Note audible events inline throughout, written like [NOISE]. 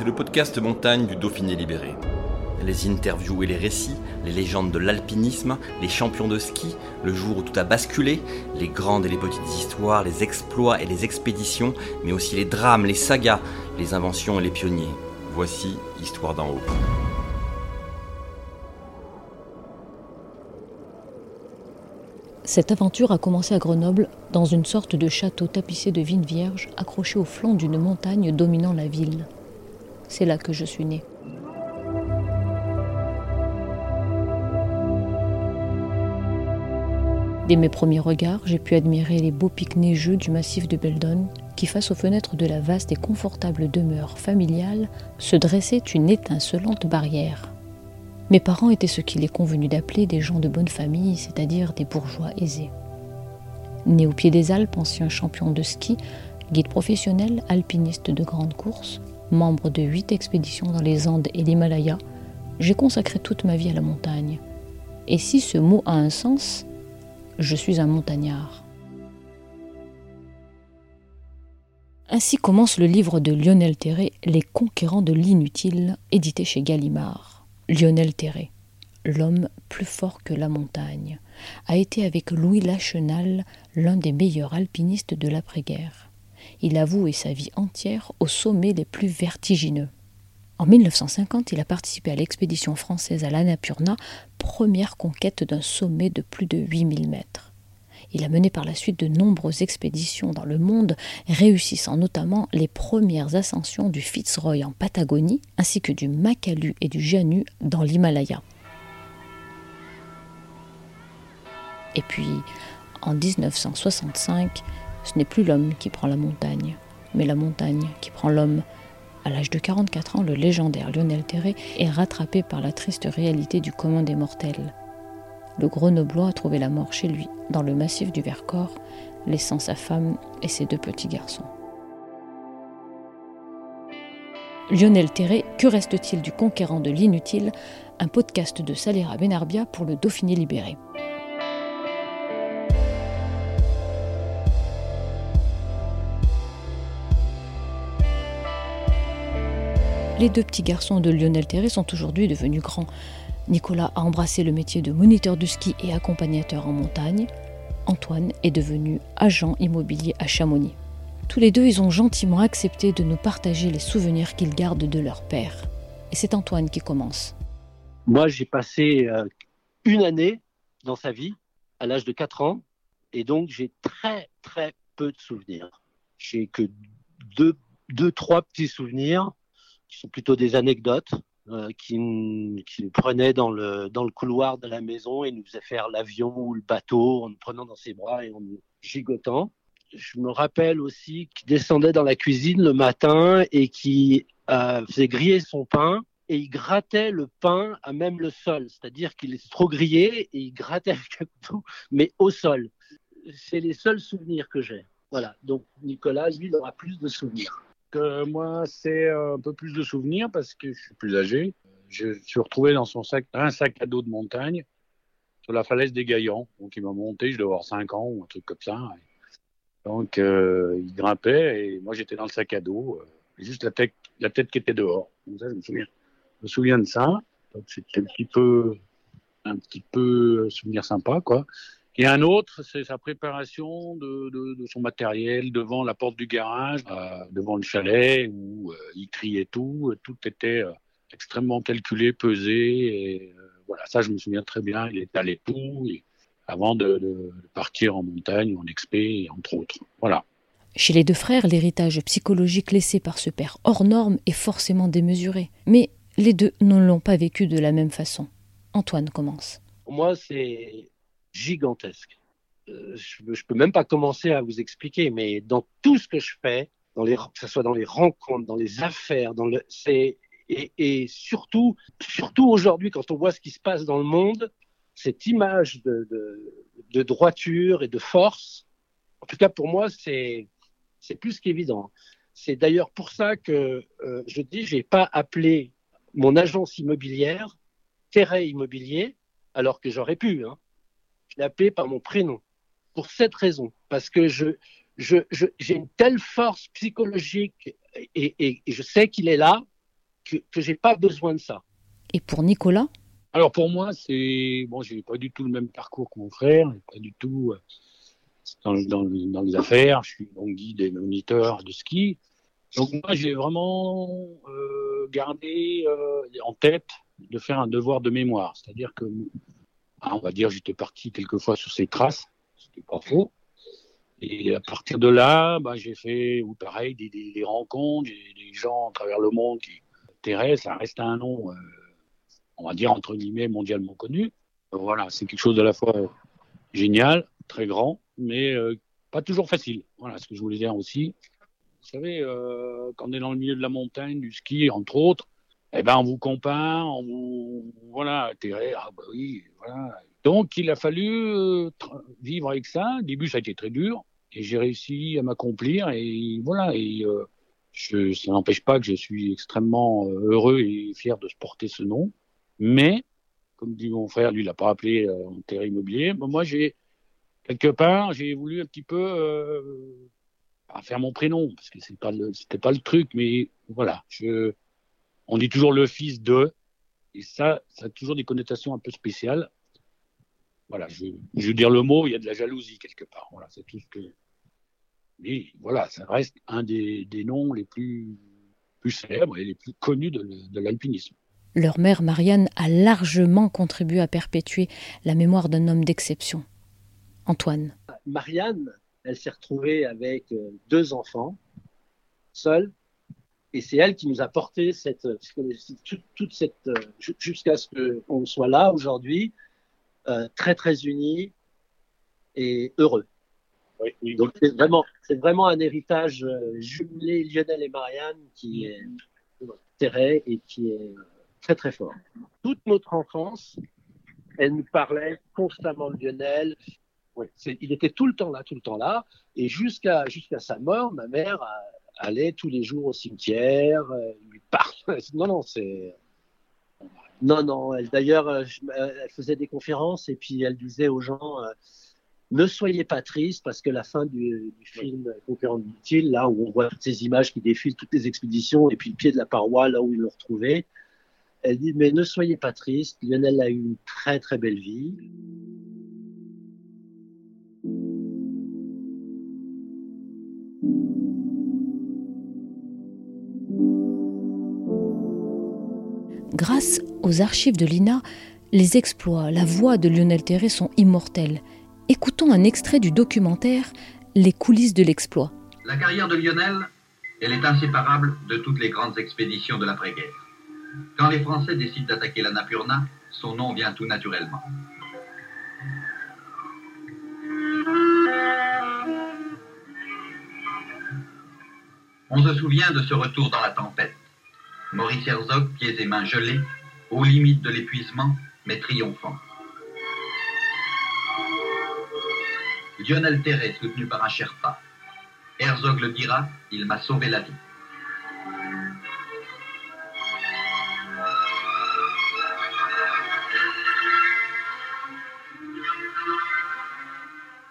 C'est le podcast montagne du Dauphiné libéré. Les interviews et les récits, les légendes de l'alpinisme, les champions de ski, le jour où tout a basculé, les grandes et les petites histoires, les exploits et les expéditions, mais aussi les drames, les sagas, les inventions et les pionniers. Voici Histoire d'en haut. Cette aventure a commencé à Grenoble, dans une sorte de château tapissé de vignes vierges, accroché au flanc d'une montagne dominant la ville. C'est là que je suis née. Dès mes premiers regards, j'ai pu admirer les beaux pics neigeux du massif de Beldon, qui, face aux fenêtres de la vaste et confortable demeure familiale, se dressait une étincelante barrière. Mes parents étaient ce qu'il est convenu d'appeler des gens de bonne famille, c'est-à-dire des bourgeois aisés. Né au pied des Alpes, ancien champion de ski, guide professionnel, alpiniste de grande course, membre de huit expéditions dans les Andes et l'Himalaya, j'ai consacré toute ma vie à la montagne. Et si ce mot a un sens, je suis un montagnard. Ainsi commence le livre de Lionel Terré, Les conquérants de l'inutile, édité chez Gallimard. Lionel Terré, l'homme plus fort que la montagne, a été avec Louis Lachenal l'un des meilleurs alpinistes de l'après-guerre. Il a voué sa vie entière aux sommets les plus vertigineux. En 1950, il a participé à l'expédition française à l'Annapurna, première conquête d'un sommet de plus de 8000 mètres. Il a mené par la suite de nombreuses expéditions dans le monde, réussissant notamment les premières ascensions du Fitzroy en Patagonie, ainsi que du Makalu et du Janu dans l'Himalaya. Et puis, en 1965, ce n'est plus l'homme qui prend la montagne, mais la montagne qui prend l'homme. À l'âge de 44 ans, le légendaire Lionel Terré est rattrapé par la triste réalité du commun des mortels le Grenoblois a trouvé la mort chez lui, dans le massif du Vercors, laissant sa femme et ses deux petits garçons. Lionel Terré, que reste-t-il du conquérant de l'inutile? Un podcast de Salera Benarbia pour le Dauphiné libéré. Les deux petits garçons de Lionel Terré sont aujourd'hui devenus grands. Nicolas a embrassé le métier de moniteur de ski et accompagnateur en montagne. Antoine est devenu agent immobilier à Chamonix. Tous les deux, ils ont gentiment accepté de nous partager les souvenirs qu'ils gardent de leur père. Et c'est Antoine qui commence. Moi, j'ai passé euh, une année dans sa vie, à l'âge de 4 ans, et donc j'ai très, très peu de souvenirs. J'ai que deux, deux, trois petits souvenirs qui sont plutôt des anecdotes. Euh, qui, nous prenait dans le, dans le couloir de la maison et nous faisait faire l'avion ou le bateau en nous prenant dans ses bras et en nous gigotant. Je me rappelle aussi qu'il descendait dans la cuisine le matin et qui euh, faisait griller son pain et il grattait le pain à même le sol, c'est-à-dire qu'il est trop grillé et il grattait avec un couteau, mais au sol. C'est les seuls souvenirs que j'ai. Voilà, donc Nicolas, lui, il aura plus de souvenirs moi, c'est un peu plus de souvenirs parce que je suis plus âgé. Je suis retrouvé dans son sac, un sac à dos de montagne sur la falaise des Gaillans. Donc, il m'a monté, je devais avoir 5 ans ou un truc comme ça. Donc, euh, il grimpait et moi, j'étais dans le sac à dos, euh, juste la tête, la tête qui était dehors. Donc, ça, je me souviens, je me souviens de ça. Donc, c'était un petit peu, un petit peu souvenir sympa, quoi. Et un autre, c'est sa préparation de, son matériel devant la porte du garage, euh, devant le chalet, où euh, il criait tout. Tout était euh, extrêmement calculé, pesé. Et voilà, ça, je me souviens très bien. Il étalait tout avant de, partir en montagne, en expé, entre autres. Voilà. Chez les deux frères, l'héritage psychologique laissé par ce père hors norme est forcément démesuré. Mais les deux ne l'ont pas vécu de la même façon. Antoine commence. Pour moi, c'est gigantesque. euh, je, ne peux même pas commencer à vous expliquer, mais dans tout ce que je fais, dans les, que ce soit dans les rencontres, dans les affaires, dans le, c'est et, et, surtout, surtout aujourd'hui, quand on voit ce qui se passe dans le monde, cette image de, de, de droiture et de force, en tout cas pour moi, c'est c'est plus qu'évident. C'est d'ailleurs pour ça que euh, je dis, j'ai pas appelé mon agence immobilière Terre Immobilier, alors que j'aurais pu. Hein. Je l'ai appelé par mon prénom pour cette raison, parce que je, je, j'ai une telle force psychologique et, et, et je sais qu'il est là que, que j'ai pas besoin de ça. Et pour Nicolas? Alors pour moi, c'est bon, j'ai pas du tout le même parcours que mon frère, pas du tout euh, dans, dans, dans les affaires. Je suis bon guide et moniteur de ski. Donc moi, j'ai vraiment euh, gardé euh, en tête de faire un devoir de mémoire, c'est-à-dire que, on va dire, j'étais parti quelquefois sur ces traces, c'était pas faux. Et à partir de là, bah, j'ai fait, ou pareil, des, des, rencontres, des, gens à travers le monde qui Thérèse, ça reste un nom, euh, on va dire entre guillemets mondialement connu. Voilà, c'est quelque chose de la fois génial, très grand, mais euh, pas toujours facile. Voilà ce que je voulais dire aussi. Vous savez, euh, quand on est dans le milieu de la montagne, du ski, entre autres, eh ben, on vous compare, on vous, voilà, ah bah oui, voilà. Donc, il a fallu euh, vivre avec ça. Au début, ça a été très dur, et j'ai réussi à m'accomplir, et voilà, et euh, je, ça n'empêche pas que je suis extrêmement euh, heureux et fier de porter ce nom. Mais, comme dit mon frère, lui, il l'a pas appelé euh, en immobilier. moi, j'ai quelque part, j'ai voulu un petit peu euh, faire mon prénom parce que c'est pas c'était pas le truc, mais voilà. Je, on dit toujours le fils de, et ça, ça a toujours des connotations un peu spéciales. Voilà, je, je veux dire le mot, il y a de la jalousie quelque part. Voilà, c'est tout ce que mais voilà, ça reste un des, des noms les plus, plus célèbres et les plus connus de, de l'alpinisme. Leur mère Marianne a largement contribué à perpétuer la mémoire d'un homme d'exception. Antoine. Marianne, elle s'est retrouvée avec deux enfants, seule, et c'est elle qui nous a porté cette, toute, toute cette, jusqu'à ce qu'on soit là aujourd'hui, euh, très très unis et heureux. Oui, oui. Donc c'est vraiment, c'est vraiment un héritage euh, jumelé Lionel et Marianne qui est terré et qui est très très fort. Toute notre enfance, elle nous parlait constamment de Lionel. Ouais, il était tout le temps là, tout le temps là, et jusqu'à jusqu'à sa mort, ma mère a, allait tous les jours au cimetière, euh, lui parlait. [LAUGHS] Non non, c'est non non. Elle d'ailleurs, euh, elle faisait des conférences et puis elle disait aux gens. Euh, ne soyez pas triste parce que la fin du, du film Conquérant inutile, là où on voit toutes ces images qui défilent, toutes les expéditions, et puis le pied de la paroi, là où ils l'ont retrouvé, elle dit mais ne soyez pas triste, Lionel a eu une très très belle vie. Grâce aux archives de l'INA, les exploits, la voix de Lionel Terré sont immortels écoutons un extrait du documentaire Les coulisses de l'exploit. La carrière de Lionel, elle est inséparable de toutes les grandes expéditions de l'après-guerre. Quand les Français décident d'attaquer la Napurna, son nom vient tout naturellement. On se souvient de ce retour dans la tempête. Maurice Herzog, pieds et mains gelés, aux limites de l'épuisement, mais triomphant. Lionel Terret, soutenu par un Sherpa. Herzog le dira, il m'a sauvé la vie.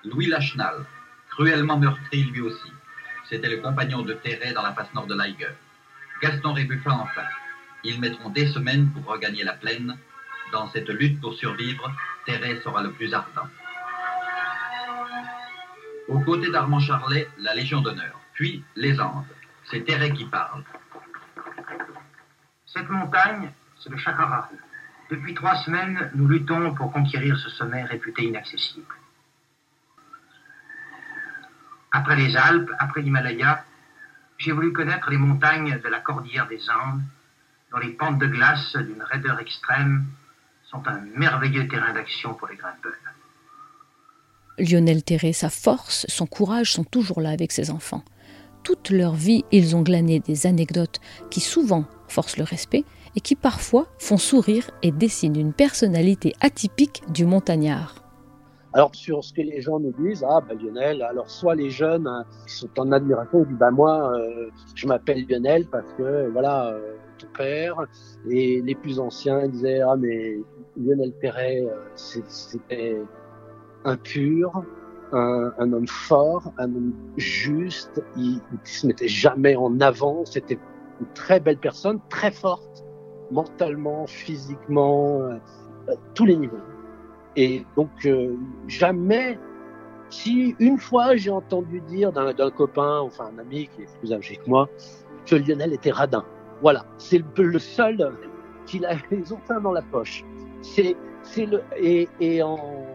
Louis Lachenal, cruellement meurtri lui aussi. C'était le compagnon de Terret dans la face nord de l'Aiger. Gaston Rébuffin enfin. Ils mettront des semaines pour regagner la plaine. Dans cette lutte pour survivre, Terret sera le plus ardent. Aux côtés d'Armand Charlet, la Légion d'honneur. Puis les Andes. C'est Terret qui parle. Cette montagne, c'est le Chakara. Depuis trois semaines, nous luttons pour conquérir ce sommet réputé inaccessible. Après les Alpes, après l'Himalaya, j'ai voulu connaître les montagnes de la cordillère des Andes, dont les pentes de glace d'une raideur extrême sont un merveilleux terrain d'action pour les grimpeurs. Lionel Terré, sa force, son courage sont toujours là avec ses enfants. Toute leur vie, ils ont glané des anecdotes qui souvent forcent le respect et qui parfois font sourire et dessinent une personnalité atypique du montagnard. Alors sur ce que les gens nous disent, ah bah Lionel, alors soit les jeunes hein, sont en admiration disent bah moi euh, je m'appelle Lionel parce que voilà euh, ton père et les plus anciens disaient ah mais Lionel Perret euh, c'était un pur, un, un, homme fort, un homme juste, il, ne se mettait jamais en avant, c'était une très belle personne, très forte, mentalement, physiquement, à tous les niveaux. Et donc, euh, jamais, si une fois j'ai entendu dire d'un copain, enfin un ami qui est plus âgé que moi, que Lionel était radin. Voilà, c'est le, seul qu'il a les dans la poche. C'est, le, et, en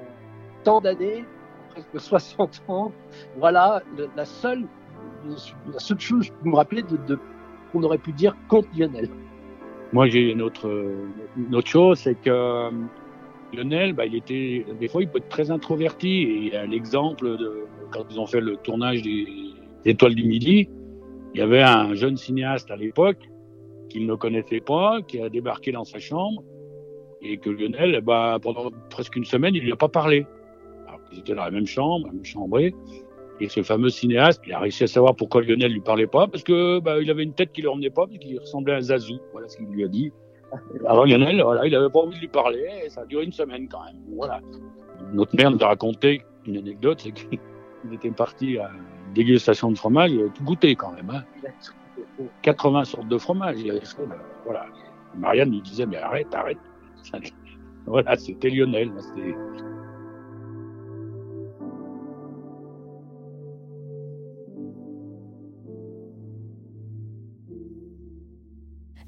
tant d'années, presque 60 ans, voilà, la seule, chose que je me rappelais de, de qu'on aurait pu dire contre Lionel. Moi, j'ai une autre chose, c'est que Lionel, bah, il était, des fois, il peut être très introverti. Et a l'exemple de quand ils ont fait le tournage des Étoiles du Midi, il y avait un jeune cinéaste à l'époque qu'il ne connaissait pas, qui a débarqué dans sa chambre et que Lionel, bah, pendant presque une semaine, il lui a pas parlé. Alors qu'ils étaient dans la même chambre, la même chambrée. Et ce fameux cinéaste, il a réussi à savoir pourquoi Lionel lui parlait pas, parce que bah, il avait une tête qui lui revenait pas, parce qu'il ressemblait à Zazou. Voilà ce qu'il lui a dit. [LAUGHS] Alors Lionel, voilà, il avait pas envie de lui parler, et ça a duré une semaine quand même. Voilà. Notre mère nous a raconté une anecdote, c'est qu'il [LAUGHS] était parti à une dégustation de fromage, il avait tout goûté quand même. Hein. [LAUGHS] 80 sortes de fromage. Il avait, voilà. Marianne lui disait, mais arrête, arrête. Voilà, c'était Lionel.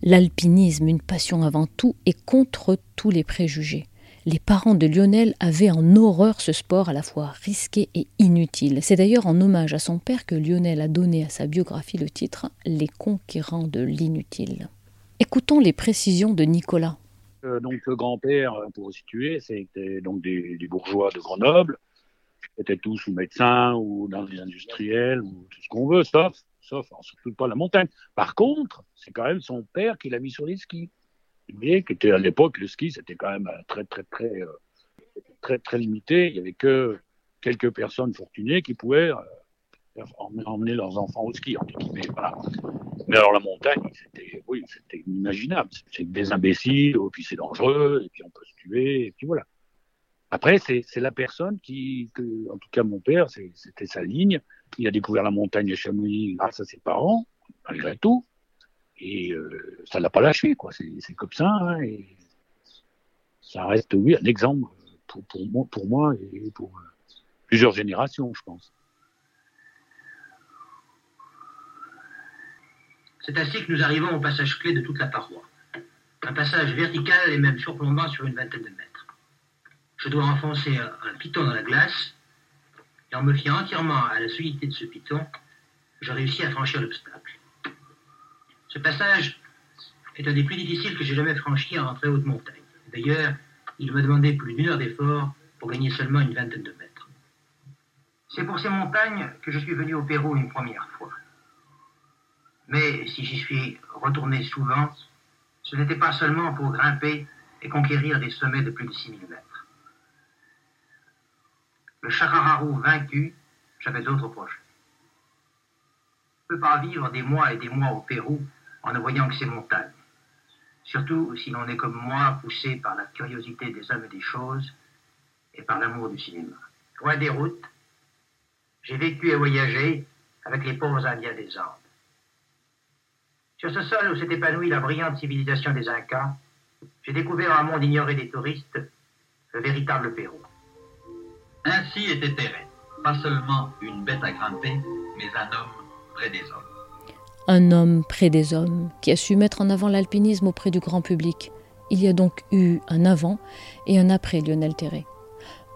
L'alpinisme, une passion avant tout et contre tous les préjugés. Les parents de Lionel avaient en horreur ce sport à la fois risqué et inutile. C'est d'ailleurs en hommage à son père que Lionel a donné à sa biographie le titre Les conquérants de l'inutile. Écoutons les précisions de Nicolas. Euh, donc le grand-père, pour situer, c'était donc des, des, bourgeois de Grenoble, étaient tous ou médecins ou dans les industriels ou tout ce qu'on veut, sauf, sauf surtout pas la montagne. Par contre, c'est quand même son père qui l'a mis sur les skis. Mais qui était à l'époque le ski, c'était quand même très très très euh, très très limité. Il y avait que quelques personnes fortunées qui pouvaient emmener leurs enfants au ski, Mais, mais alors la montagne, c'était oui, inimaginable. C'est des imbéciles, puis c'est dangereux, et puis on peut se tuer, et puis voilà. Après, c'est la personne qui, en tout cas mon père, c'était sa ligne. Il a découvert la montagne à Chamonix grâce à ses parents, malgré tout. Et euh, ça l'a pas lâché, quoi. C'est comme ça. Hein, et ça reste, oui, un exemple pour, pour, moi, et pour euh, plusieurs générations, je pense. C'est ainsi que nous arrivons au passage clé de toute la paroi. Un passage vertical et même surplombant sur une vingtaine de mètres. Je dois enfoncer un piton dans la glace, en me fiant entièrement à la solidité de ce piton, je réussis à franchir l'obstacle. Ce passage est un des plus difficiles que j'ai jamais franchi en très haute montagne. D'ailleurs, il m'a demandé plus d'une heure d'effort pour gagner seulement une vingtaine de mètres. C'est pour ces montagnes que je suis venu au Pérou une première fois. Mais si j'y suis retourné souvent, ce n'était pas seulement pour grimper et conquérir des sommets de plus de 6000 mètres. Le Chacararou vaincu, j'avais d'autres projets. On ne peut pas vivre des mois et des mois au Pérou en ne voyant que ces montagnes. Surtout si l'on est comme moi poussé par la curiosité des hommes et des choses et par l'amour du cinéma. Loin des routes, j'ai vécu et voyagé avec les pauvres Indiens des Andes. Sur ce sol où s'est épanouie la brillante civilisation des Incas, j'ai découvert un monde ignoré des touristes, le véritable Pérou. Ainsi était Thérèse, pas seulement une bête à grimper, mais un homme près des hommes. Un homme près des hommes qui a su mettre en avant l'alpinisme auprès du grand public. Il y a donc eu un avant et un après Lionel Terré.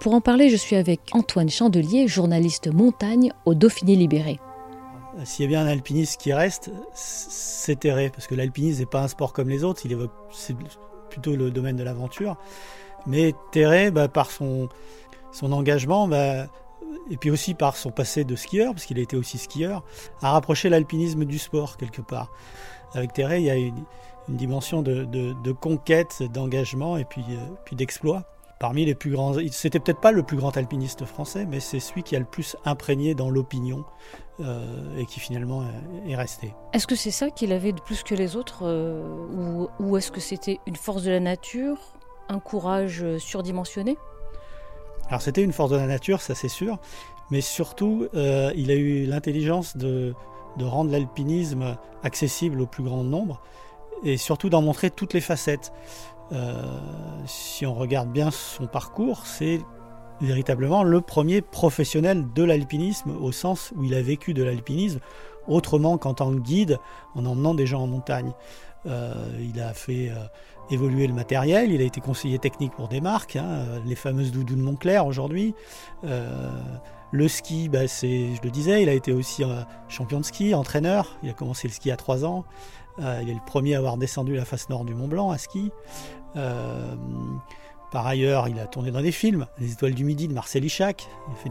Pour en parler, je suis avec Antoine Chandelier, journaliste montagne au Dauphiné Libéré. S'il y a bien un alpiniste qui reste, c'est Terré, parce que l'alpinisme n'est pas un sport comme les autres, il évoque, c'est plutôt le domaine de l'aventure. Mais Terré, bah, par son, son engagement, bah, et puis aussi par son passé de skieur, parce qu'il a été aussi skieur, a rapproché l'alpinisme du sport quelque part. Avec Terray, il y a une, dimension de, conquête, d'engagement et puis, euh, puis d'exploit. Parmi les plus grands, c'était peut-être pas le plus grand alpiniste français, mais c'est celui qui a le plus imprégné dans l'opinion euh, et qui finalement est resté. Est-ce que c'est ça qu'il avait de plus que les autres, ou est-ce que c'était une force de la nature, un courage surdimensionné? Alors c'était une force de la nature, ça c'est sûr, mais surtout euh, il a eu l'intelligence de, rendre l'alpinisme accessible au plus grand nombre et surtout d'en montrer toutes les facettes. Euh, si on regarde bien son parcours, c'est véritablement le premier professionnel de l'alpinisme au sens où il a vécu de l'alpinisme autrement qu'en tant que guide en emmenant des gens en montagne. Euh, il a fait évoluer le matériel, il a été conseiller technique pour des marques, hein, les fameuses doudous de Montclair aujourd'hui. Euh, le ski, bah, c'est, je le disais, il a été aussi euh, champion de ski, entraîneur. Il a commencé le ski à 3 ans. Euh, il est le premier à avoir descendu la face nord du Mont Blanc à ski. par ailleurs, il a tourné dans des films, Les Étoiles du Midi de Marcel Ichac. Il a fait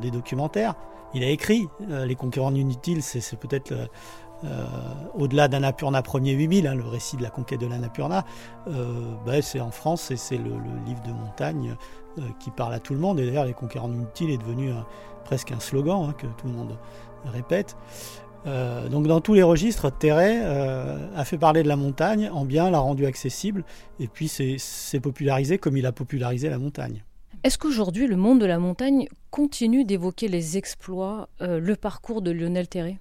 des, documentaires. Il a écrit Les Conquérants inutiles, c'est, peut-être euh, au-delà d'Annapurna premier 8000, hein, le récit de la conquête de l'Annapurna, euh, bah, c'est en France et c'est le, livre de montagne euh, qui parle à tout le monde. Et d'ailleurs, Les Conquérants inutiles est devenu presque un slogan hein, que tout le monde répète. donc dans tous les registres, Terray a fait parler de la montagne en bien, l'a rendu accessible, et puis c'est popularisé comme il a popularisé la montagne. Est-ce qu'aujourd'hui le monde de la montagne continue d'évoquer les exploits, le parcours de Lionel Terray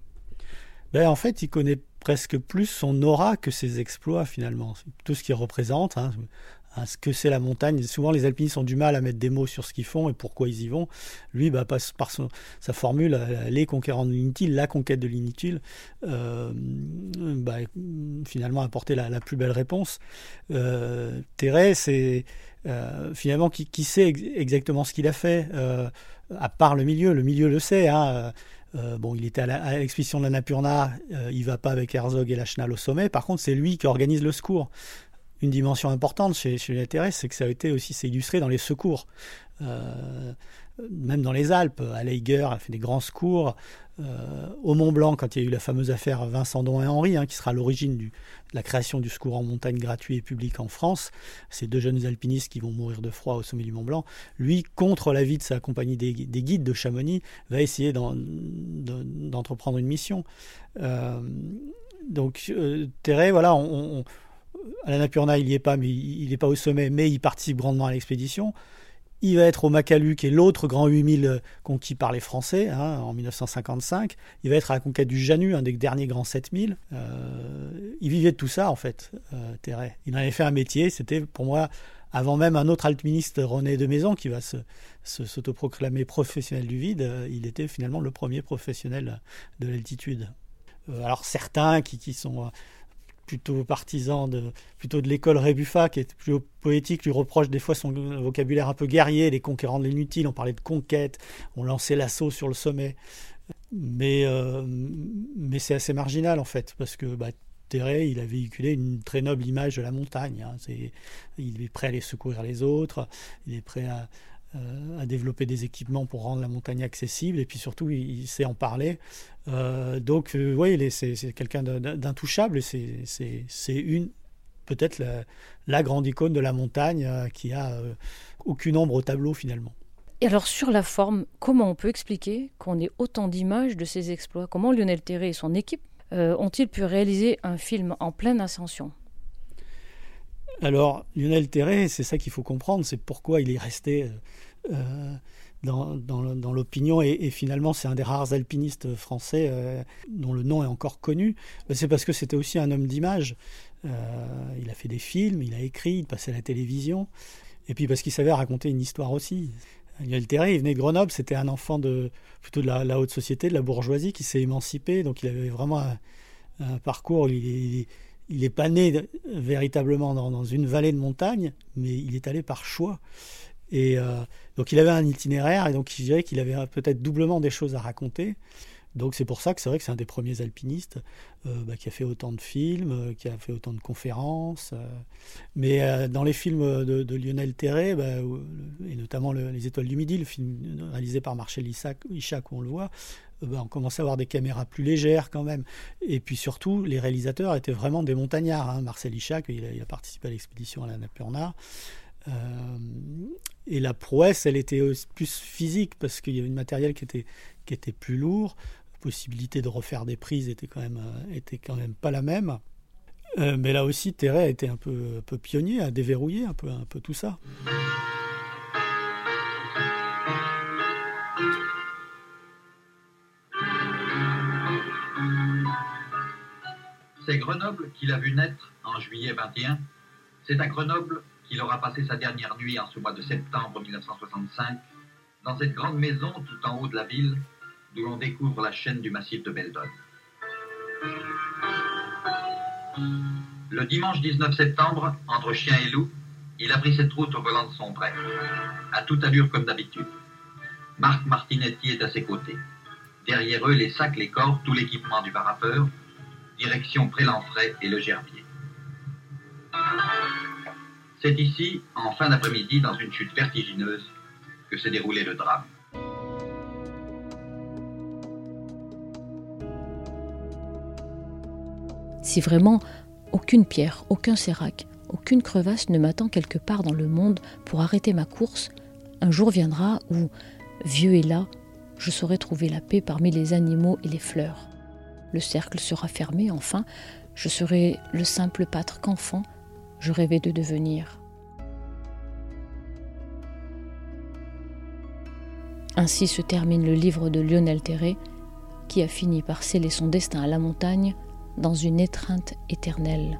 ben, en fait, il connaît presque plus son aura que ses exploits finalement. Tout ce qu'il représente, hein, hein, ce que c'est la montagne. Souvent, les alpinistes ont du mal à mettre des mots sur ce qu'ils font et pourquoi ils y vont. Lui, bah, passe par sa formule, euh, les conquérants de l'inutile, la conquête de l'inutile, euh, bah, finalement apporter la, la, plus belle réponse. Euh, Thérèse, c'est euh, finalement qui, sait exactement ce qu'il a fait, à part le milieu. Le milieu le sait. Hein, euh, bon, il était à l'expédition de la Napurna, euh, il va pas avec Herzog et Lachenal au sommet. Par contre, c'est lui qui organise le secours. Une dimension importante chez, chez c'est que ça a été aussi illustré dans les secours. Euh, même dans les Alpes, à Leiger a fait des grands secours. Euh, au Mont Blanc, quand il y a eu la fameuse affaire Vincent Don et Henri, hein, qui sera l'origine de la création du secours en montagne gratuit et public en France, ces deux jeunes alpinistes qui vont mourir de froid au sommet du Mont Blanc, lui, contre l'avis de sa compagnie des, guides de Chamonix, va essayer d'entreprendre une mission. Euh, donc, euh, voilà, on, à la Napurna, il n'y est pas, mais il n'est pas au sommet, mais il participe grandement à l'expédition. Il va être au Macalu, qui est l'autre grand 8000 euh, conquis par les Français hein, en 1955. Il va être à la conquête du Janu, un des derniers grands 7000. Euh, il vivait de tout ça, en fait, euh, Il en avait fait un métier. C'était pour moi, avant même un autre alpiniste, René de Maison, qui va s'autoproclamer professionnel du vide, euh, il était finalement le premier professionnel de l'altitude. alors certains qui sont plutôt partisan de, plutôt de l'école Rébuffa, qui est plus poétique, lui reproche des fois son vocabulaire un peu guerrier, les conquérants de l'inutile, on parlait de conquête, on lançait l'assaut sur le sommet. Mais, euh, mais c'est assez marginal en fait, parce que bah, il a véhiculé une très noble image de la montagne. Hein. il est prêt à aller secourir les autres, il est prêt à, à développer des équipements pour rendre la montagne accessible et puis surtout il, sait en parler. Euh, donc euh, oui, c'est quelqu'un d'intouchable et c'est une peut-être la, grande icône de la montagne qui a aucune ombre au tableau finalement. Et alors sur la forme, comment on peut expliquer qu'on ait autant d'images de ces exploits? Comment Lionel Terré et son équipe ont-ils pu réaliser un film en pleine ascension? Alors, Lionel Terré, c'est ça qu'il faut comprendre, c'est pourquoi il est resté euh, dans, l'opinion et, finalement c'est un des rares alpinistes français euh, dont le nom est encore connu. C'est parce que c'était aussi un homme d'image. Euh, il a fait des films, il a écrit, il passait à la télévision, et puis parce qu'il savait raconter une histoire aussi. Lionel Terré, il venait de Grenoble, c'était un enfant de la, haute société, de la bourgeoisie, qui s'est émancipé, donc il avait vraiment un, parcours. N'est pas né véritablement dans, une vallée de montagne, mais il est allé par choix. Et euh, donc il avait un itinéraire, et donc je dirais qu'il avait peut-être doublement des choses à raconter. Donc c'est pour ça que c'est vrai que c'est un des premiers alpinistes euh, bah, qui a fait autant de films, euh, qui a fait autant de conférences. Euh. Mais dans les films de, Lionel Terré, bah, et notamment Les Étoiles du Midi, le film réalisé par Marcel Ishak, où on le voit, bah, on commençait à avoir des caméras plus légères quand même. Et puis surtout, les réalisateurs étaient vraiment des montagnards. Hein. Marcel Ishak, il a, participé à l'expédition à la Napurna. et la prouesse, elle était plus physique parce qu'il y avait une matériel qui était, plus lourd possibilité de refaire des prises était quand même, euh, pas la même. Euh, mais là aussi, Terre a été un peu, un peu pionnier, à déverrouiller un peu, un peu tout ça. C'est Grenoble qu'il a vu naître en juillet 21. C'est à Grenoble qu'il aura passé sa dernière nuit en ce mois de septembre 1965, dans cette grande maison tout en haut de la ville, d'où l'on découvre la chaîne du massif de Beldon. Le dimanche 19 septembre, entre chien et loup, il a pris cette route au volant de son train, à toute allure comme d'habitude. Marc Martinetti est à ses côtés. Derrière eux, les sacs, les corps, tout l'équipement du parapeur, direction et le Gerbier. C'est ici, en fin d'après-midi, dans une chute vertigineuse, que s'est déroulé le drame. Si vraiment aucune pierre, aucun sérac, aucune crevasse ne m'attend quelque part dans le monde pour arrêter ma course, un jour viendra où, vieux et là, je saurai trouver la paix parmi les animaux et les fleurs. Le cercle sera fermé, enfin, je serai le simple pâtre qu'enfant je rêvais de devenir. Ainsi se termine le livre de Lionel Terré, qui a fini par sceller son destin à la montagne dans une étreinte éternelle.